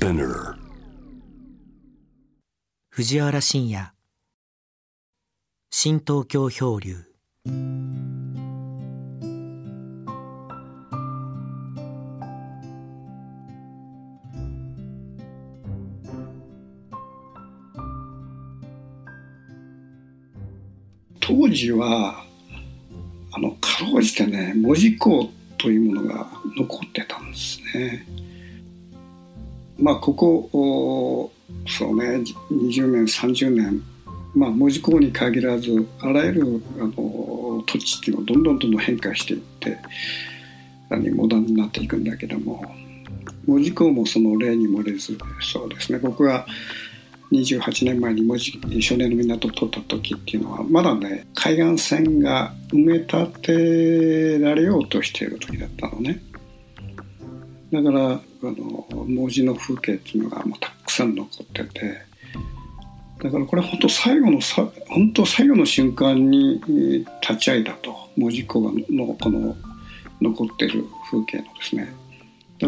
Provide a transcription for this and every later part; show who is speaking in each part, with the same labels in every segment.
Speaker 1: Spinner
Speaker 2: 藤原信也。新東京漂流。
Speaker 3: 当時はあのかろうじてね文字工というものが残ってたんですね。まあここそうね20年30年まあ文字工に限らずあらゆるあの土地っていうのはどんどんどんどん変化していってモダンになっていくんだけども文字工もその例に漏れずそうですね僕が28年前に文字少年の港を取った時っていうのはまだね海岸線が埋め立てられようとしている時だったのね。だからあの文字の風景っていうのがもうたくさん残っててだからこれ本当最後のさ本当最後の瞬間に立ち会えたと文字工のこの残ってる風景のですね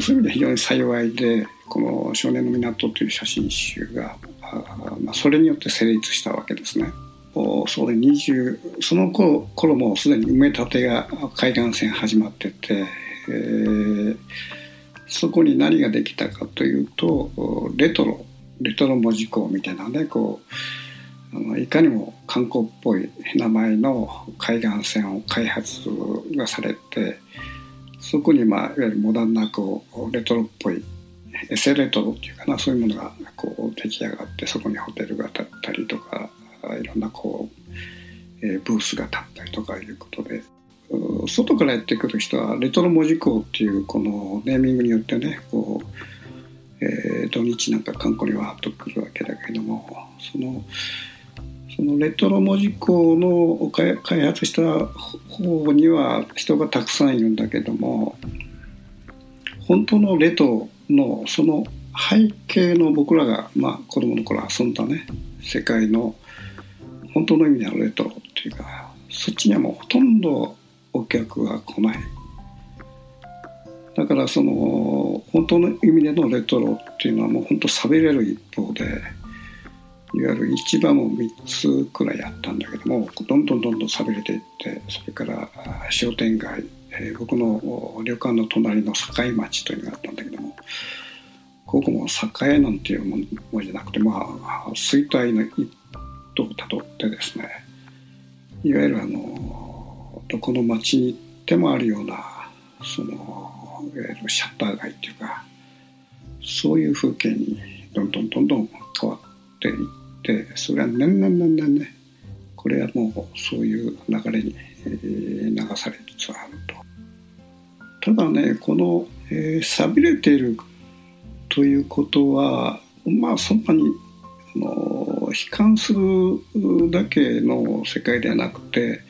Speaker 3: そういう意味で非常に幸いでこの「少年の港」という写真集があまあ、それによって成立したわけですね。それ20その頃頃もすでに埋め立てが海岸線始まってて、えー、そこに何ができたかというとレトロレトロ文字港みたいなねこうあのいかにも観光っぽい名前の海岸線を開発がされてそこにまあいわゆるモダンなこうレトロっぽいエセレトロっていうかなそういうものがこう出来上がってそこにホテルが建ったりとかいろんなこう、えー、ブースが建ったりとかいうことで外からやってくる人はレトロ文字港っていうこのネーミングによってねこう、えー、土日なんか観光にわーっと来るわけだけどもそのそのレトロ文字港の開発した方には人がたくさんいるんだけども本当のレトロのその背景の僕らが、まあ、子供の頃遊んだね世界の本当の意味でのレトロっていうかそっちにはもうほとんどお客が来ない。だからその本当の意味でのレトロっていうのはもう本当寂れる一方でいわゆる市場も3つくらいあったんだけどもどんどんどんどん寂れていってそれから商店街えー、僕の旅館の隣の境町というのがあったんだけどもここも栄なんていう文字じゃなくてまあ衰退の一途をたどってですねいわゆるあのどこの町に行ってもあるようなそのいわゆるシャッター街っていうかそういう風景にどんどんどんどん変わっていってそれは年々年々ねこれはもうそういう流れに流されつつあると。ただねこの、えー、寂れているということはまあそんなにあの悲観するだけの世界ではなくて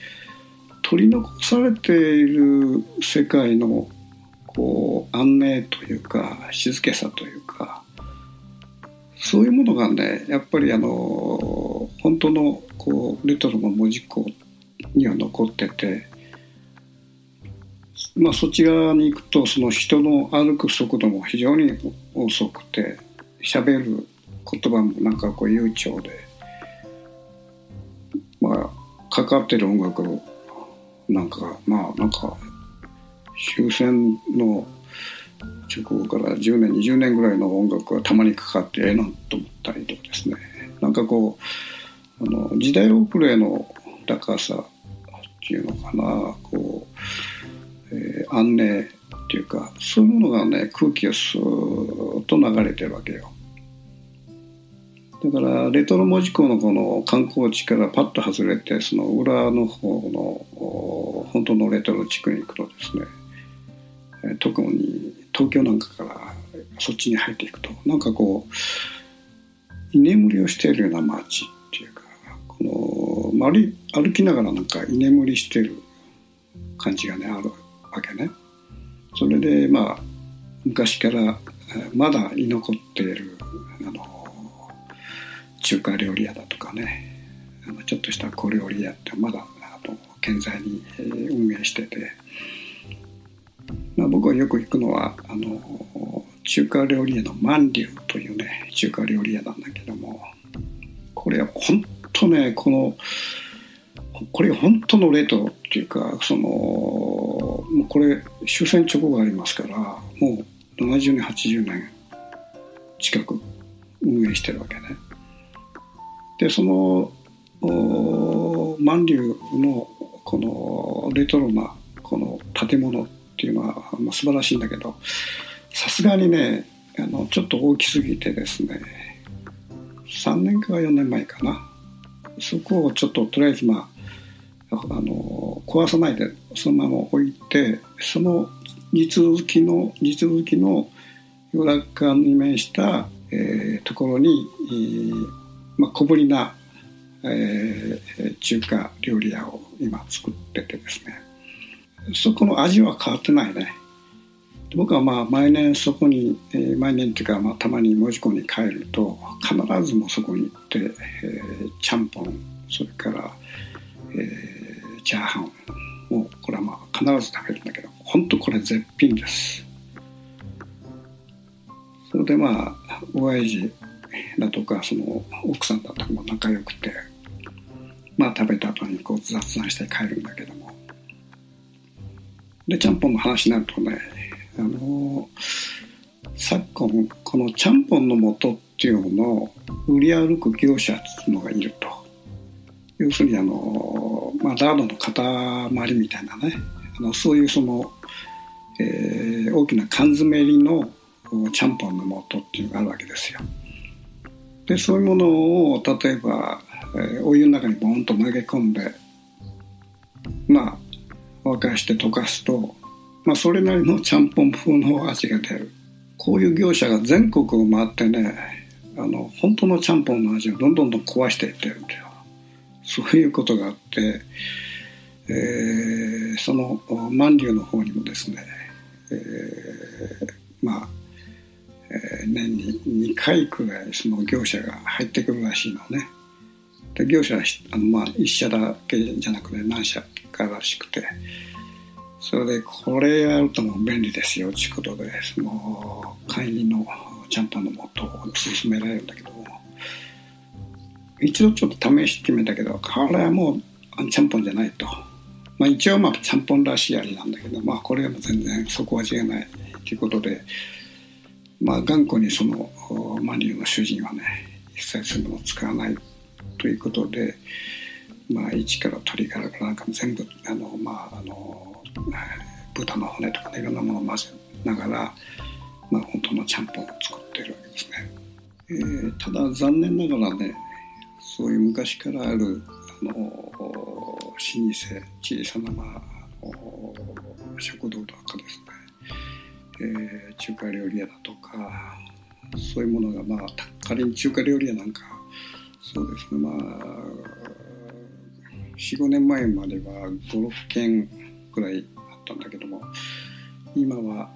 Speaker 3: 取り残されている世界のこう安寧というか静けさというかそういうものがねやっぱりあの本当のこうレトロの文字庫には残っててまあ、そっち側に行くとその人の歩く速度も非常に遅くて喋る言葉もなんかこう悠長でまあかかってる音楽なんかまあなんか終戦の直後から10年20年ぐらいの音楽がたまにかかってええなと思ったりとかですね。なんかこうあの時代遅れの高さっていうのかな。こうえー、安寧っていうかそういうものがね空気がスーッと流れてるわけよ。だからレトロ門司港のこの観光地からパッと外れてその裏の方の本当のレトロ地区に行くとですね、特に東京なんかからそっちに入っていくとなんかこう居眠りをしているような街っていうかこの歩歩きながらなんか居眠りしてる感じがねあるわけね。それでまあ昔からまだ居残っているあの中華料理屋だとかねちょっとした小料理屋ってまだあの健在に運営してて、まあ、僕はよく行くのはあの中華料理屋の万竜というね中華料理屋なんだけどもこれは本当ねこのこれ本当のレトロっていうかそのもうこれ終戦直後がありますからもう70年80年近く運営してるわけね。でその万竜のこのレトロなこの建物っていうのは、まあ、素晴らしいんだけどさすがにねあのちょっと大きすぎてですね3年か4年前かな。そこをちょっととりあえずまああの壊さないでそのまま置いてその地続きの地続きの裏側に面した、えー、ところに、えーまあ、小ぶりな、えー、中華料理屋を今作っててですね。そこの味は変わってないね。僕はまあ毎年そこに、えー、毎年っていうかまあたまに門司港に帰ると必ずもそこに行って、えー、ちゃんぽんそれから、えー、チャーハンをこれはまあ必ず食べるんだけど本当これ絶品です。それでまあ親父だとかその奥さんだとかも仲良くて。まあ食べた後にこう雑談して帰るんだけども。でちゃんぽんの話になるとねあの昨今このちゃんぽんの素っていうのを売り歩く業者っていうのがいると。要するにあの、まあ、ラードの塊みたいなね。あのそういうその、えー、大きな缶詰入りのちゃんぽんの素っていうのがあるわけですよ。でそういうものを例えば、えー、お湯の中にボンと投げ込んでまあ沸かして溶かすとまあ、それなりのちゃんぽん風の味が出る。こういう業者が全国を回ってねあの本当のちゃんぽんの味をどんどんどん壊していってるというそういうことがあって、えー、その万竜の方にもですね、えー、まあ、えー、年に2回くらいその業者が入ってくるらしいのね。で業者はあの、まあ、1社だけじゃなくて何社からしくて。それでこれやるとも便利ですよということでその会員のちゃんぽんのもとを勧められるんだけど。も一度ちょっと試してみたけどこれはもうちゃんぽんじゃないと、まあ、一応まあちゃんぽんらしい味なんだけどまあこれも全然底味がないということで。まあ頑固にそのマリオの主人はね一切そういうものを使わないということでまあ一から鶏からなんか全部あのまああの豚の骨とかねいろんなものを混ぜながら、まあ、本当のちゃんぽんを作ってるわけですね、えー、ただ残念ながらねそういう昔からあるあの老舗小さな、まあ、食堂とかですね、えー、中華料理屋だとかそういうものがまあ仮に中華料理屋なんかそうですね。まあ45年前までは56軒くらいあったんだけども今は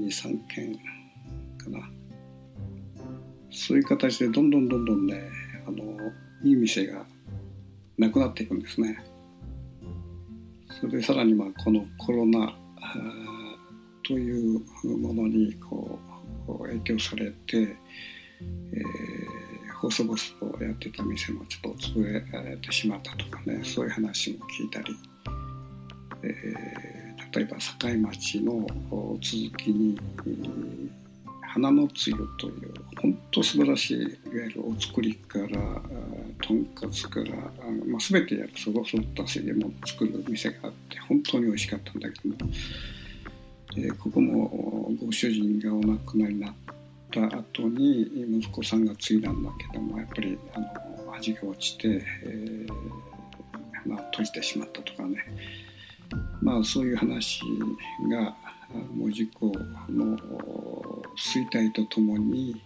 Speaker 3: 23件かな。そういう形でどんどんどんどんねあのいい店がなくなっていくんですね。それでさらにまあこのコロナというものにこう影響されて、えー、細々とやってた店もちょっと潰れてしまったとかねそういう話も聞いたりえー、例えば境町の続きに、花のつゆという本当素晴らしいいわゆるお作りからとんかつからあの、まあ、全てやるそろそったせいも作る店があって本当に美味しかったんだけども、えー、ここもご主人がお亡くなりになった後に息子さんが継いだんだけどもやっぱりあの味が落ちて、えーまあ、閉じてしまったとかねまあそういう話が門司港の衰退とともに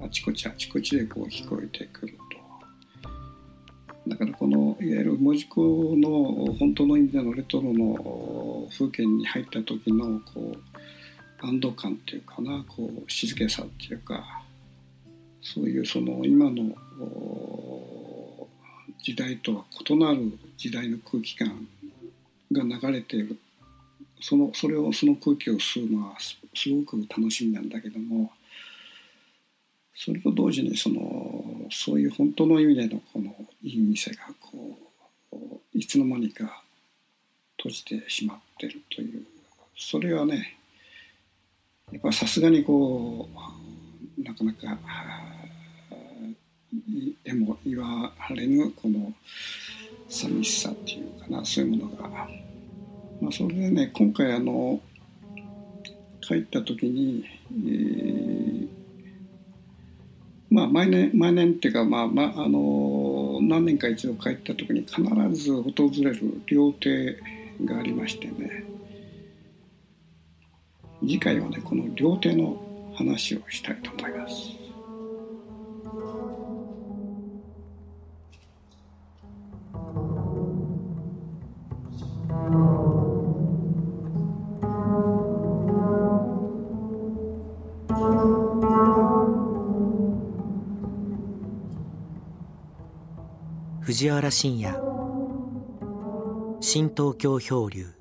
Speaker 3: あちこちあちこちでこう聞こえてくると。だからこのいわゆる門司港の本当の意味でのレトロの風景に入った時のこう安堵感っていうかなこう静けさっていうかそういうその今の時代とは異なる時代の空気感が流れている。そのそれをその空気を吸うのはすごく楽しみなんだけどもそれと同時にそのそういう本当の意味でのこのいい店がこういつの間にか閉じてしまってるという。それはねやっぱさすがにこうなかなかえも言われぬこの寂しさっていうかなそういうものが、まあ、それでね今回あの帰った時に、えー、まあ毎年毎年っていうかまあまああの何年か一度帰った時に必ず訪れる料亭がありましてね次回はねこの料亭の話をしたいと思います。
Speaker 2: 藤原信也新東京漂流。